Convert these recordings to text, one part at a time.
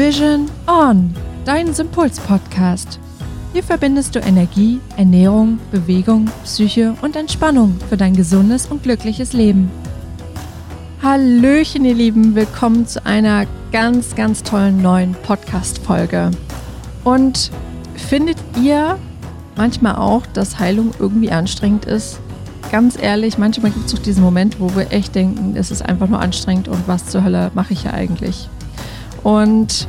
Vision On, dein Sympuls-Podcast. Hier verbindest du Energie, Ernährung, Bewegung, Psyche und Entspannung für dein gesundes und glückliches Leben. Hallöchen, ihr Lieben, willkommen zu einer ganz, ganz tollen neuen Podcast-Folge. Und findet ihr manchmal auch, dass Heilung irgendwie anstrengend ist? Ganz ehrlich, manchmal gibt es doch diesen Moment, wo wir echt denken, es ist einfach nur anstrengend und was zur Hölle mache ich ja eigentlich? Und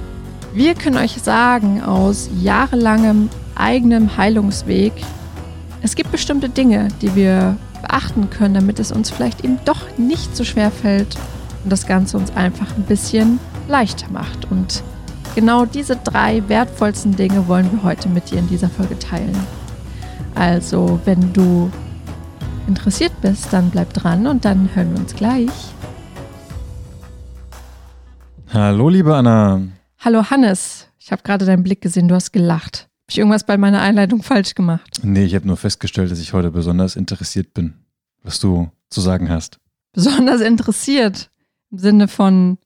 wir können euch sagen, aus jahrelangem eigenem Heilungsweg, es gibt bestimmte Dinge, die wir beachten können, damit es uns vielleicht eben doch nicht so schwer fällt und das Ganze uns einfach ein bisschen leichter macht. Und genau diese drei wertvollsten Dinge wollen wir heute mit dir in dieser Folge teilen. Also, wenn du interessiert bist, dann bleib dran und dann hören wir uns gleich. Hallo, liebe Anna. Hallo, Hannes. Ich habe gerade deinen Blick gesehen, du hast gelacht. Habe ich irgendwas bei meiner Einleitung falsch gemacht? Nee, ich habe nur festgestellt, dass ich heute besonders interessiert bin, was du zu sagen hast. Besonders interessiert? Im Sinne von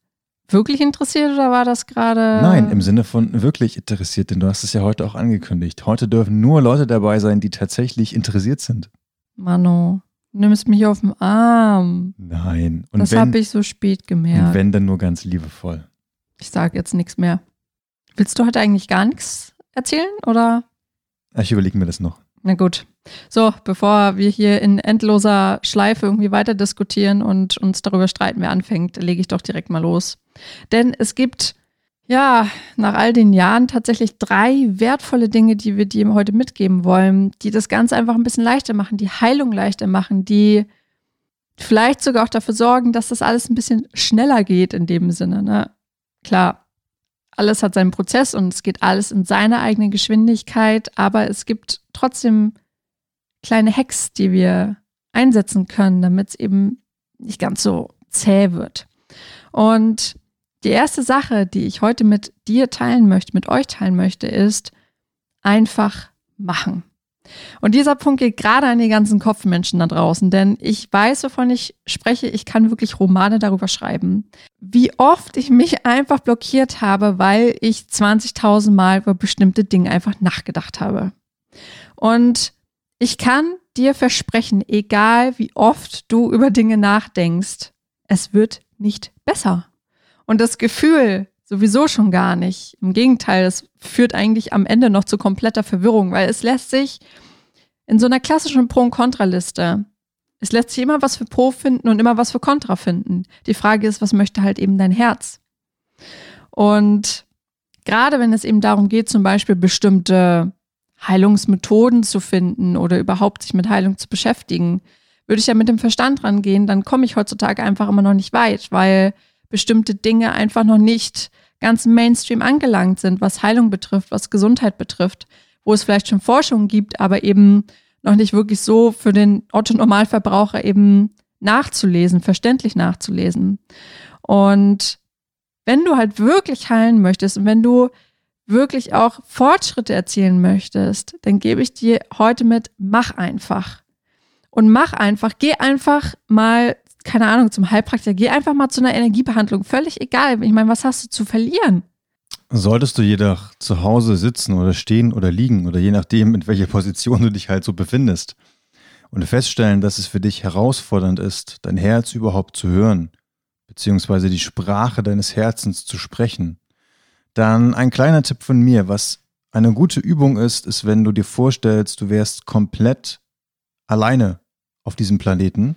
wirklich interessiert oder war das gerade? Nein, im Sinne von wirklich interessiert, denn du hast es ja heute auch angekündigt. Heute dürfen nur Leute dabei sein, die tatsächlich interessiert sind. Mano, du nimmst mich auf den Arm. Nein. Und das habe ich so spät und gemerkt. wenn, dann nur ganz liebevoll. Ich sage jetzt nichts mehr. Willst du heute eigentlich gar nichts erzählen oder? Ich überlege mir das noch. Na gut. So, bevor wir hier in endloser Schleife irgendwie weiter diskutieren und uns darüber streiten, wer anfängt, lege ich doch direkt mal los. Denn es gibt, ja, nach all den Jahren tatsächlich drei wertvolle Dinge, die wir dir heute mitgeben wollen, die das Ganze einfach ein bisschen leichter machen, die Heilung leichter machen, die vielleicht sogar auch dafür sorgen, dass das alles ein bisschen schneller geht in dem Sinne. Ne? Klar, alles hat seinen Prozess und es geht alles in seiner eigenen Geschwindigkeit, aber es gibt trotzdem kleine Hacks, die wir einsetzen können, damit es eben nicht ganz so zäh wird. Und die erste Sache, die ich heute mit dir teilen möchte, mit euch teilen möchte, ist einfach machen. Und dieser Punkt geht gerade an die ganzen Kopfmenschen da draußen, denn ich weiß, wovon ich spreche. Ich kann wirklich Romane darüber schreiben. Wie oft ich mich einfach blockiert habe, weil ich 20.000 Mal über bestimmte Dinge einfach nachgedacht habe. Und ich kann dir versprechen, egal wie oft du über Dinge nachdenkst, es wird nicht besser. Und das Gefühl sowieso schon gar nicht. Im Gegenteil, es führt eigentlich am Ende noch zu kompletter Verwirrung, weil es lässt sich in so einer klassischen Pro- und Kontraliste, es lässt sich immer was für Pro finden und immer was für Kontra finden. Die Frage ist, was möchte halt eben dein Herz? Und gerade wenn es eben darum geht, zum Beispiel bestimmte Heilungsmethoden zu finden oder überhaupt sich mit Heilung zu beschäftigen, würde ich ja mit dem Verstand rangehen, dann komme ich heutzutage einfach immer noch nicht weit, weil bestimmte Dinge einfach noch nicht ganz Mainstream angelangt sind, was Heilung betrifft, was Gesundheit betrifft, wo es vielleicht schon Forschung gibt, aber eben noch nicht wirklich so für den Otto-Normalverbraucher eben nachzulesen, verständlich nachzulesen. Und wenn du halt wirklich heilen möchtest und wenn du wirklich auch Fortschritte erzielen möchtest, dann gebe ich dir heute mit, mach einfach. Und mach einfach, geh einfach mal, keine Ahnung, zum Heilpraktiker, geh einfach mal zu einer Energiebehandlung, völlig egal. Ich meine, was hast du zu verlieren? Solltest du jedoch zu Hause sitzen oder stehen oder liegen oder je nachdem, in welcher Position du dich halt so befindest und feststellen, dass es für dich herausfordernd ist, dein Herz überhaupt zu hören, beziehungsweise die Sprache deines Herzens zu sprechen, dann ein kleiner Tipp von mir, was eine gute Übung ist, ist, wenn du dir vorstellst, du wärst komplett alleine auf diesem Planeten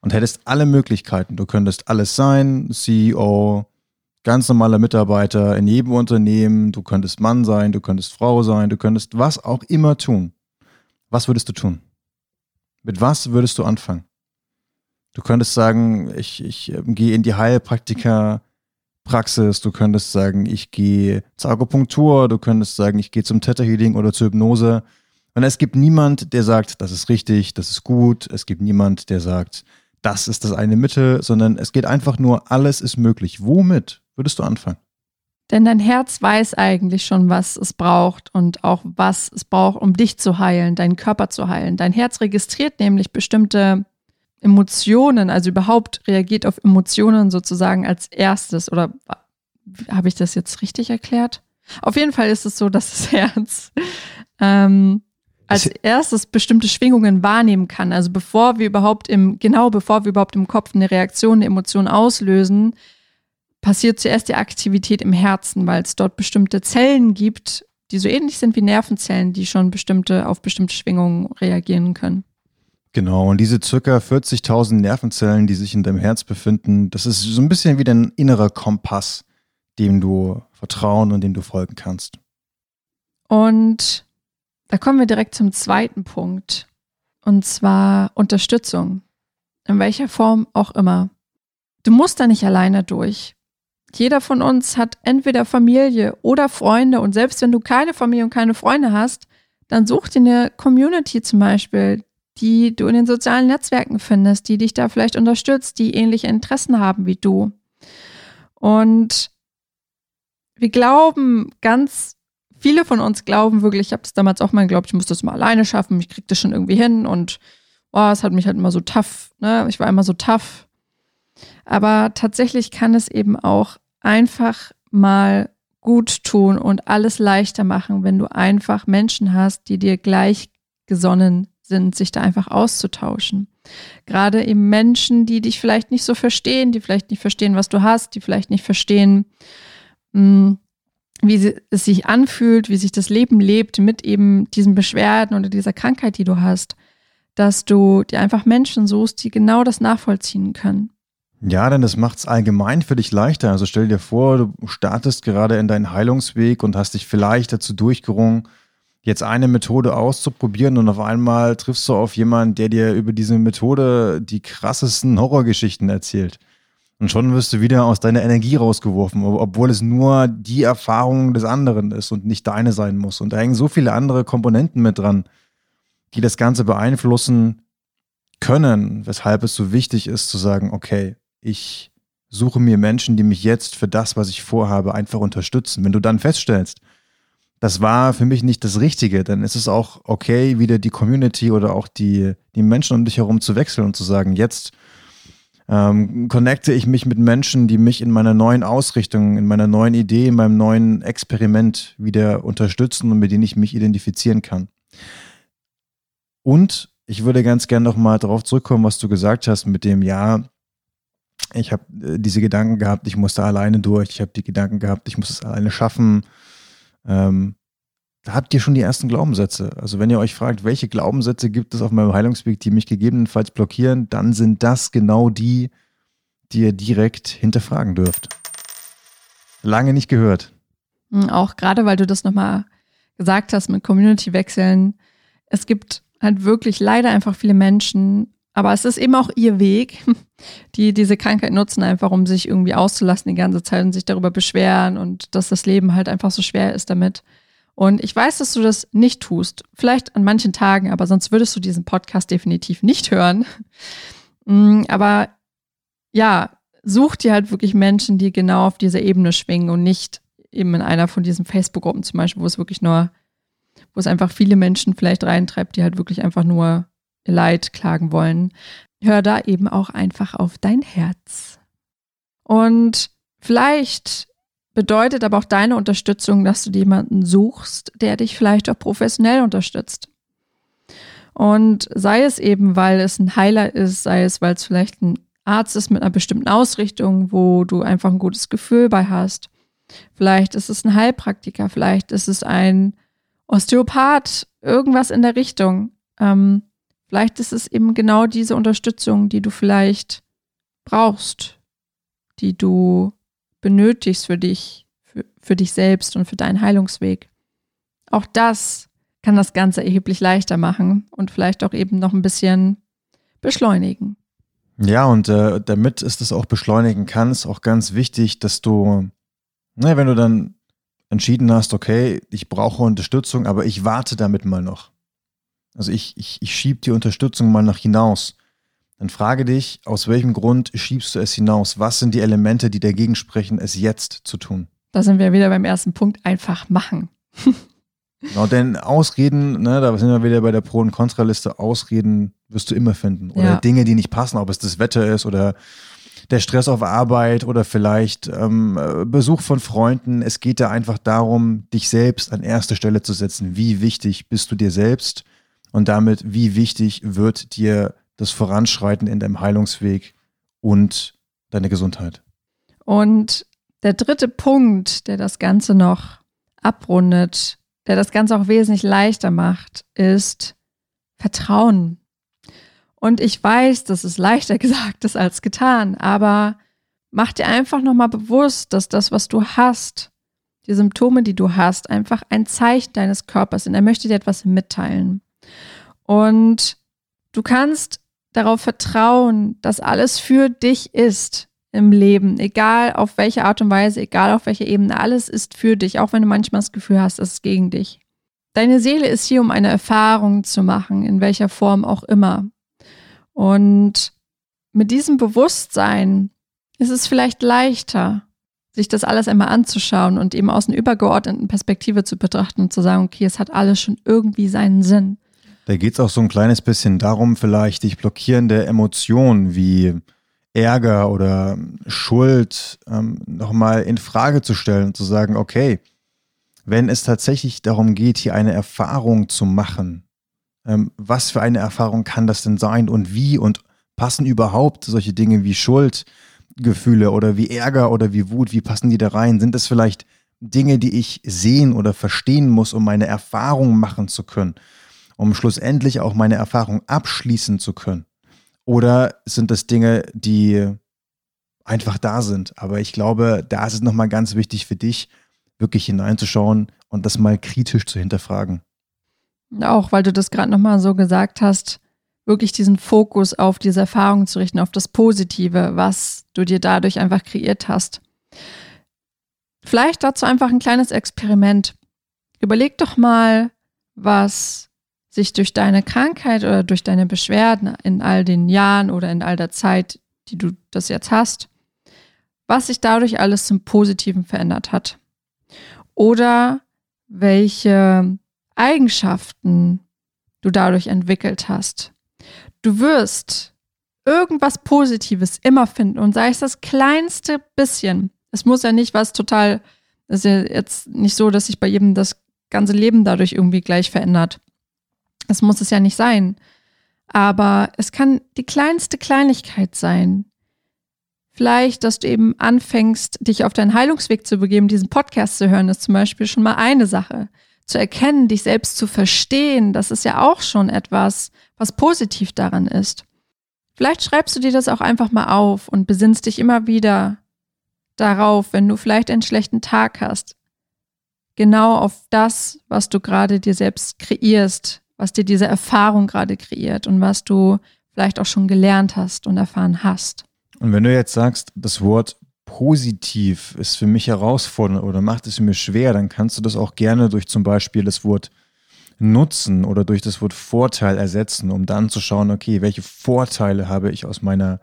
und hättest alle Möglichkeiten. Du könntest alles sein, CEO, ganz normaler Mitarbeiter in jedem Unternehmen, du könntest Mann sein, du könntest Frau sein, du könntest was auch immer tun. Was würdest du tun? Mit was würdest du anfangen? Du könntest sagen, ich, ich äh, gehe in die Heilpraktiker-Praxis, du könntest sagen, ich gehe zur Akupunktur, du könntest sagen, ich gehe zum Theta Healing oder zur Hypnose. Und es gibt niemand, der sagt, das ist richtig, das ist gut. Es gibt niemand, der sagt, das ist das eine Mittel, sondern es geht einfach nur, alles ist möglich. Womit würdest du anfangen? Denn dein Herz weiß eigentlich schon, was es braucht und auch was es braucht, um dich zu heilen, deinen Körper zu heilen. Dein Herz registriert nämlich bestimmte Emotionen, also überhaupt reagiert auf Emotionen sozusagen als erstes oder habe ich das jetzt richtig erklärt? Auf jeden Fall ist es so, dass das Herz ähm, als erstes bestimmte Schwingungen wahrnehmen kann. Also bevor wir überhaupt im, genau bevor wir überhaupt im Kopf eine Reaktion, eine Emotion auslösen, passiert zuerst die Aktivität im Herzen, weil es dort bestimmte Zellen gibt, die so ähnlich sind wie Nervenzellen, die schon bestimmte, auf bestimmte Schwingungen reagieren können. Genau, und diese circa 40.000 Nervenzellen, die sich in deinem Herz befinden, das ist so ein bisschen wie dein innerer Kompass, dem du vertrauen und dem du folgen kannst. Und da kommen wir direkt zum zweiten Punkt, und zwar Unterstützung, in welcher Form auch immer. Du musst da nicht alleine durch. Jeder von uns hat entweder Familie oder Freunde und selbst wenn du keine Familie und keine Freunde hast, dann such dir eine Community zum Beispiel, die du in den sozialen Netzwerken findest, die dich da vielleicht unterstützt, die ähnliche Interessen haben wie du. Und wir glauben ganz, viele von uns glauben wirklich, ich habe das damals auch mal geglaubt, ich muss das mal alleine schaffen, ich krieg das schon irgendwie hin und oh, es hat mich halt immer so tough, ne? Ich war immer so tough. Aber tatsächlich kann es eben auch einfach mal gut tun und alles leichter machen, wenn du einfach Menschen hast, die dir gleichgesonnen sind, sich da einfach auszutauschen. Gerade eben Menschen, die dich vielleicht nicht so verstehen, die vielleicht nicht verstehen, was du hast, die vielleicht nicht verstehen, mh, mm, wie es sich anfühlt, wie sich das Leben lebt mit eben diesen Beschwerden oder dieser Krankheit, die du hast, dass du dir einfach Menschen suchst, die genau das nachvollziehen können. Ja, denn das macht es allgemein für dich leichter. Also stell dir vor, du startest gerade in deinen Heilungsweg und hast dich vielleicht dazu durchgerungen, jetzt eine Methode auszuprobieren und auf einmal triffst du auf jemanden, der dir über diese Methode die krassesten Horrorgeschichten erzählt. Und schon wirst du wieder aus deiner Energie rausgeworfen, obwohl es nur die Erfahrung des anderen ist und nicht deine sein muss. Und da hängen so viele andere Komponenten mit dran, die das Ganze beeinflussen können, weshalb es so wichtig ist zu sagen, okay, ich suche mir Menschen, die mich jetzt für das, was ich vorhabe, einfach unterstützen. Wenn du dann feststellst, das war für mich nicht das Richtige, dann ist es auch okay, wieder die Community oder auch die, die Menschen um dich herum zu wechseln und zu sagen, jetzt ähm, connecte ich mich mit Menschen, die mich in meiner neuen Ausrichtung, in meiner neuen Idee, in meinem neuen Experiment wieder unterstützen und mit denen ich mich identifizieren kann. Und ich würde ganz gerne nochmal darauf zurückkommen, was du gesagt hast mit dem, ja, ich habe äh, diese Gedanken gehabt, ich muss da alleine durch, ich habe die Gedanken gehabt, ich muss es alleine schaffen. Ähm, da habt ihr schon die ersten Glaubenssätze. Also wenn ihr euch fragt, welche Glaubenssätze gibt es auf meinem Heilungsweg, die mich gegebenenfalls blockieren, dann sind das genau die, die ihr direkt hinterfragen dürft. Lange nicht gehört. Hm, auch gerade, weil du das nochmal gesagt hast mit Community-Wechseln. Es gibt halt wirklich leider einfach viele Menschen, aber es ist eben auch ihr Weg, die diese Krankheit nutzen, einfach um sich irgendwie auszulassen die ganze Zeit und sich darüber beschweren und dass das Leben halt einfach so schwer ist damit. Und ich weiß, dass du das nicht tust. Vielleicht an manchen Tagen, aber sonst würdest du diesen Podcast definitiv nicht hören. Mm, aber ja, such dir halt wirklich Menschen, die genau auf dieser Ebene schwingen und nicht eben in einer von diesen Facebook-Gruppen zum Beispiel, wo es wirklich nur, wo es einfach viele Menschen vielleicht reintreibt, die halt wirklich einfach nur Leid klagen wollen. Hör da eben auch einfach auf dein Herz. Und vielleicht bedeutet aber auch deine Unterstützung, dass du jemanden suchst, der dich vielleicht auch professionell unterstützt. Und sei es eben, weil es ein Heiler ist, sei es, weil es vielleicht ein Arzt ist mit einer bestimmten Ausrichtung, wo du einfach ein gutes Gefühl bei hast. Vielleicht ist es ein Heilpraktiker, vielleicht ist es ein Osteopath, irgendwas in der Richtung. Ähm, vielleicht ist es eben genau diese Unterstützung, die du vielleicht brauchst, die du benötigst für dich, für, für dich selbst und für deinen Heilungsweg. Auch das kann das Ganze erheblich leichter machen und vielleicht auch eben noch ein bisschen beschleunigen. Ja, und äh, damit es das auch beschleunigen kann, ist auch ganz wichtig, dass du, na, wenn du dann entschieden hast, okay, ich brauche Unterstützung, aber ich warte damit mal noch. Also ich, ich, ich schiebe die Unterstützung mal nach hinaus. Dann frage dich, aus welchem Grund schiebst du es hinaus? Was sind die Elemente, die dagegen sprechen, es jetzt zu tun? Da sind wir wieder beim ersten Punkt, einfach machen. genau, denn Ausreden, ne, da sind wir wieder bei der Pro- und Kontraliste, Ausreden wirst du immer finden. Oder ja. Dinge, die nicht passen, ob es das Wetter ist oder der Stress auf Arbeit oder vielleicht ähm, Besuch von Freunden. Es geht da einfach darum, dich selbst an erste Stelle zu setzen. Wie wichtig bist du dir selbst? Und damit, wie wichtig wird dir das Voranschreiten in deinem Heilungsweg und deine Gesundheit? Und der dritte Punkt, der das Ganze noch abrundet, der das Ganze auch wesentlich leichter macht, ist Vertrauen. Und ich weiß, dass es leichter gesagt ist als getan, aber mach dir einfach nochmal bewusst, dass das, was du hast, die Symptome, die du hast, einfach ein Zeichen deines Körpers sind. Er möchte dir etwas mitteilen. Und du kannst darauf vertrauen, dass alles für dich ist im Leben, egal auf welche Art und Weise, egal auf welcher Ebene, alles ist für dich, auch wenn du manchmal das Gefühl hast, es ist gegen dich. Deine Seele ist hier, um eine Erfahrung zu machen, in welcher Form auch immer. Und mit diesem Bewusstsein ist es vielleicht leichter, sich das alles einmal anzuschauen und eben aus einer übergeordneten Perspektive zu betrachten und zu sagen, okay, es hat alles schon irgendwie seinen Sinn. Da geht es auch so ein kleines bisschen darum, vielleicht dich blockierende Emotionen wie Ärger oder Schuld ähm, nochmal in Frage zu stellen und zu sagen, okay, wenn es tatsächlich darum geht, hier eine Erfahrung zu machen, ähm, was für eine Erfahrung kann das denn sein und wie und passen überhaupt solche Dinge wie Schuldgefühle oder wie Ärger oder wie Wut, wie passen die da rein? Sind es vielleicht Dinge, die ich sehen oder verstehen muss, um meine Erfahrung machen zu können, um schlussendlich auch meine Erfahrung abschließen zu können? Oder sind es Dinge, die einfach da sind? Aber ich glaube, da ist es nochmal ganz wichtig für dich, wirklich hineinzuschauen und das mal kritisch zu hinterfragen. Auch weil du das gerade nochmal so gesagt hast, wirklich diesen Fokus auf diese Erfahrung zu richten, auf das Positive, was du dir dadurch einfach kreiert hast. Vielleicht dazu einfach ein kleines Experiment. Überleg doch mal, was sich durch deine Krankheit oder durch deine Beschwerden in all den Jahren oder in all der Zeit, die du das jetzt hast, was sich dadurch alles zum Positiven verändert hat. Oder welche Eigenschaften du dadurch entwickelt hast. Du wirst irgendwas Positives immer finden und sei es das kleinste bisschen. Es muss ja nicht was total, es ist ja jetzt nicht so, dass sich bei jedem das ganze Leben dadurch irgendwie gleich verändert. Das muss es ja nicht sein. Aber es kann die kleinste Kleinigkeit sein. Vielleicht, dass du eben anfängst, dich auf deinen Heilungsweg zu begeben, diesen Podcast zu hören, ist zum Beispiel schon mal eine Sache zu erkennen, dich selbst zu verstehen, das ist ja auch schon etwas, was positiv daran ist. Vielleicht schreibst du dir das auch einfach mal auf und besinnst dich immer wieder darauf, wenn du vielleicht einen schlechten Tag hast, genau auf das, was du gerade dir selbst kreierst, was dir diese Erfahrung gerade kreiert und was du vielleicht auch schon gelernt hast und erfahren hast. Und wenn du jetzt sagst, das Wort positiv ist für mich herausfordernd oder macht es mir schwer, dann kannst du das auch gerne durch zum Beispiel das Wort Nutzen oder durch das Wort Vorteil ersetzen, um dann zu schauen, okay, welche Vorteile habe ich aus meiner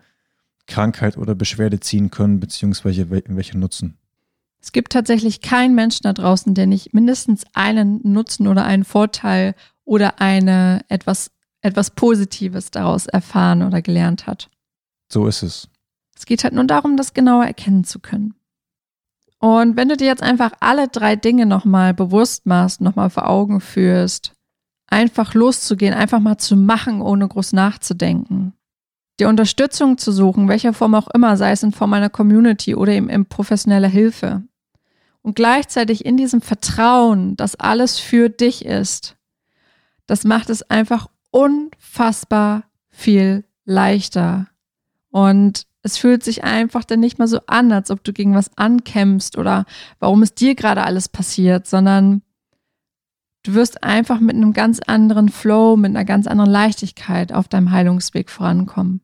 Krankheit oder Beschwerde ziehen können, beziehungsweise welche Nutzen. Es gibt tatsächlich keinen Menschen da draußen, der nicht mindestens einen Nutzen oder einen Vorteil oder eine etwas, etwas Positives daraus erfahren oder gelernt hat. So ist es. Es geht halt nur darum, das genauer erkennen zu können. Und wenn du dir jetzt einfach alle drei Dinge nochmal bewusst machst, nochmal vor Augen führst, einfach loszugehen, einfach mal zu machen, ohne groß nachzudenken, dir Unterstützung zu suchen, welcher Form auch immer, sei es in Form einer Community oder eben in professioneller Hilfe. Und gleichzeitig in diesem Vertrauen, dass alles für dich ist, das macht es einfach unfassbar viel leichter. Und es fühlt sich einfach dann nicht mehr so an, als ob du gegen was ankämpfst oder warum es dir gerade alles passiert, sondern du wirst einfach mit einem ganz anderen Flow, mit einer ganz anderen Leichtigkeit auf deinem Heilungsweg vorankommen.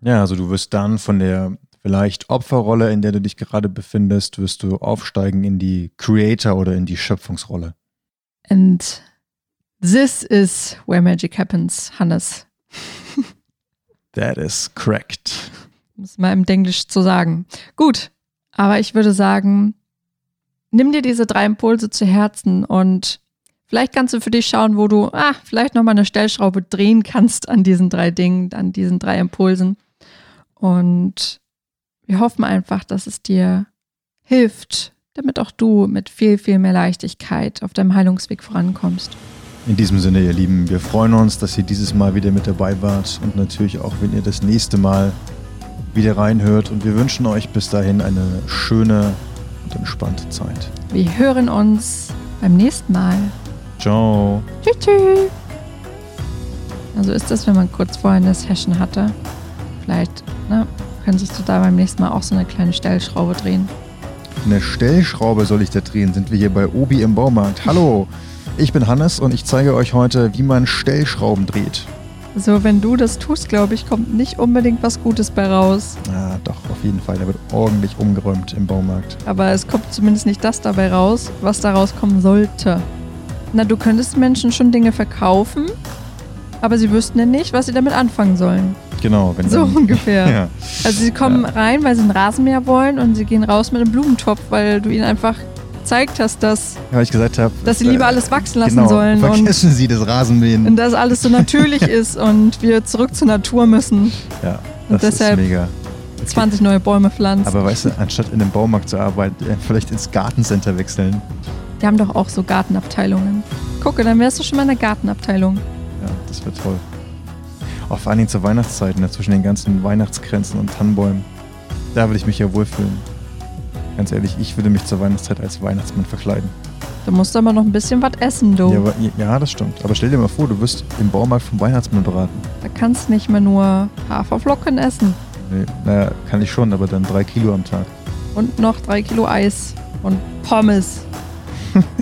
Ja, also du wirst dann von der vielleicht Opferrolle, in der du dich gerade befindest, wirst du aufsteigen in die Creator oder in die Schöpfungsrolle. And this is where magic happens, Hannes. That is correct um es mal im Englisch zu sagen. Gut, aber ich würde sagen, nimm dir diese drei Impulse zu Herzen und vielleicht kannst du für dich schauen, wo du ah, vielleicht nochmal eine Stellschraube drehen kannst an diesen drei Dingen, an diesen drei Impulsen. Und Wir hoffen einfach, dass es dir hilft, damit auch du mit viel, viel mehr Leichtigkeit auf deinem Heilungsweg vorankommst. In diesem Sinne, ihr Lieben, wir freuen uns, dass ihr dieses Mal wieder mit dabei wart und natürlich auch, wenn ihr das nächste Mal wieder reinhört. Und wir wünschen euch bis dahin eine schöne und entspannte Zeit. Wir hören uns beim nächsten Mal. Ciao. Tschüss, tschüss. Also ist das, wenn man kurz vorher eine Session hatte. Vielleicht ne, könntest du da beim nächsten Mal auch so eine kleine Stellschraube drehen. Eine Stellschraube soll ich da drehen. Sind wir hier bei Obi im Baumarkt. Hallo, ich bin Hannes und ich zeige euch heute, wie man Stellschrauben dreht. So, wenn du das tust, glaube ich, kommt nicht unbedingt was Gutes bei raus. Ah, doch, auf jeden Fall. Da wird ordentlich umgeräumt im Baumarkt. Aber es kommt zumindest nicht das dabei raus, was da rauskommen sollte. Na, du könntest Menschen schon Dinge verkaufen, aber sie wüssten ja nicht, was sie damit anfangen sollen. Genau, wenn So dann, ungefähr. ja. Also sie kommen rein, weil sie einen Rasenmäher wollen und sie gehen raus mit einem Blumentopf, weil du ihnen einfach gezeigt hast, dass, Weil ich gesagt habe, dass sie lieber alles wachsen lassen genau, sollen und, Vergessen Sie das Rasenmähen. und dass alles so natürlich ist und wir zurück zur Natur müssen. ja, und das deshalb- ist mega. 20 neue Bäume pflanzen. Aber weißt du, anstatt in einem Baumarkt zu arbeiten, äh, vielleicht ins Gartencenter wechseln. Die haben doch auch so Gartenabteilungen. Gucke, dann wärst du schon mal in der Gartenabteilung. Ja, das wird toll. Auch vor allen Dingen zur Weihnachtszeit, ne, zwischen den ganzen Weihnachtskränzen und Tannenbäumen. Da würde ich mich ja wohlfühlen. Ganz ehrlich, ich würde mich zur Weihnachtszeit als Weihnachtsmann verkleiden. Du musst aber noch ein bisschen was essen, du. Ja, aber, ja, das stimmt. Aber stell dir mal vor, du wirst im Baumarkt vom Weihnachtsmann beraten. Da kannst du nicht mehr nur Haferflocken essen. Nee, naja, kann ich schon, aber dann drei Kilo am Tag. Und noch drei Kilo Eis und Pommes.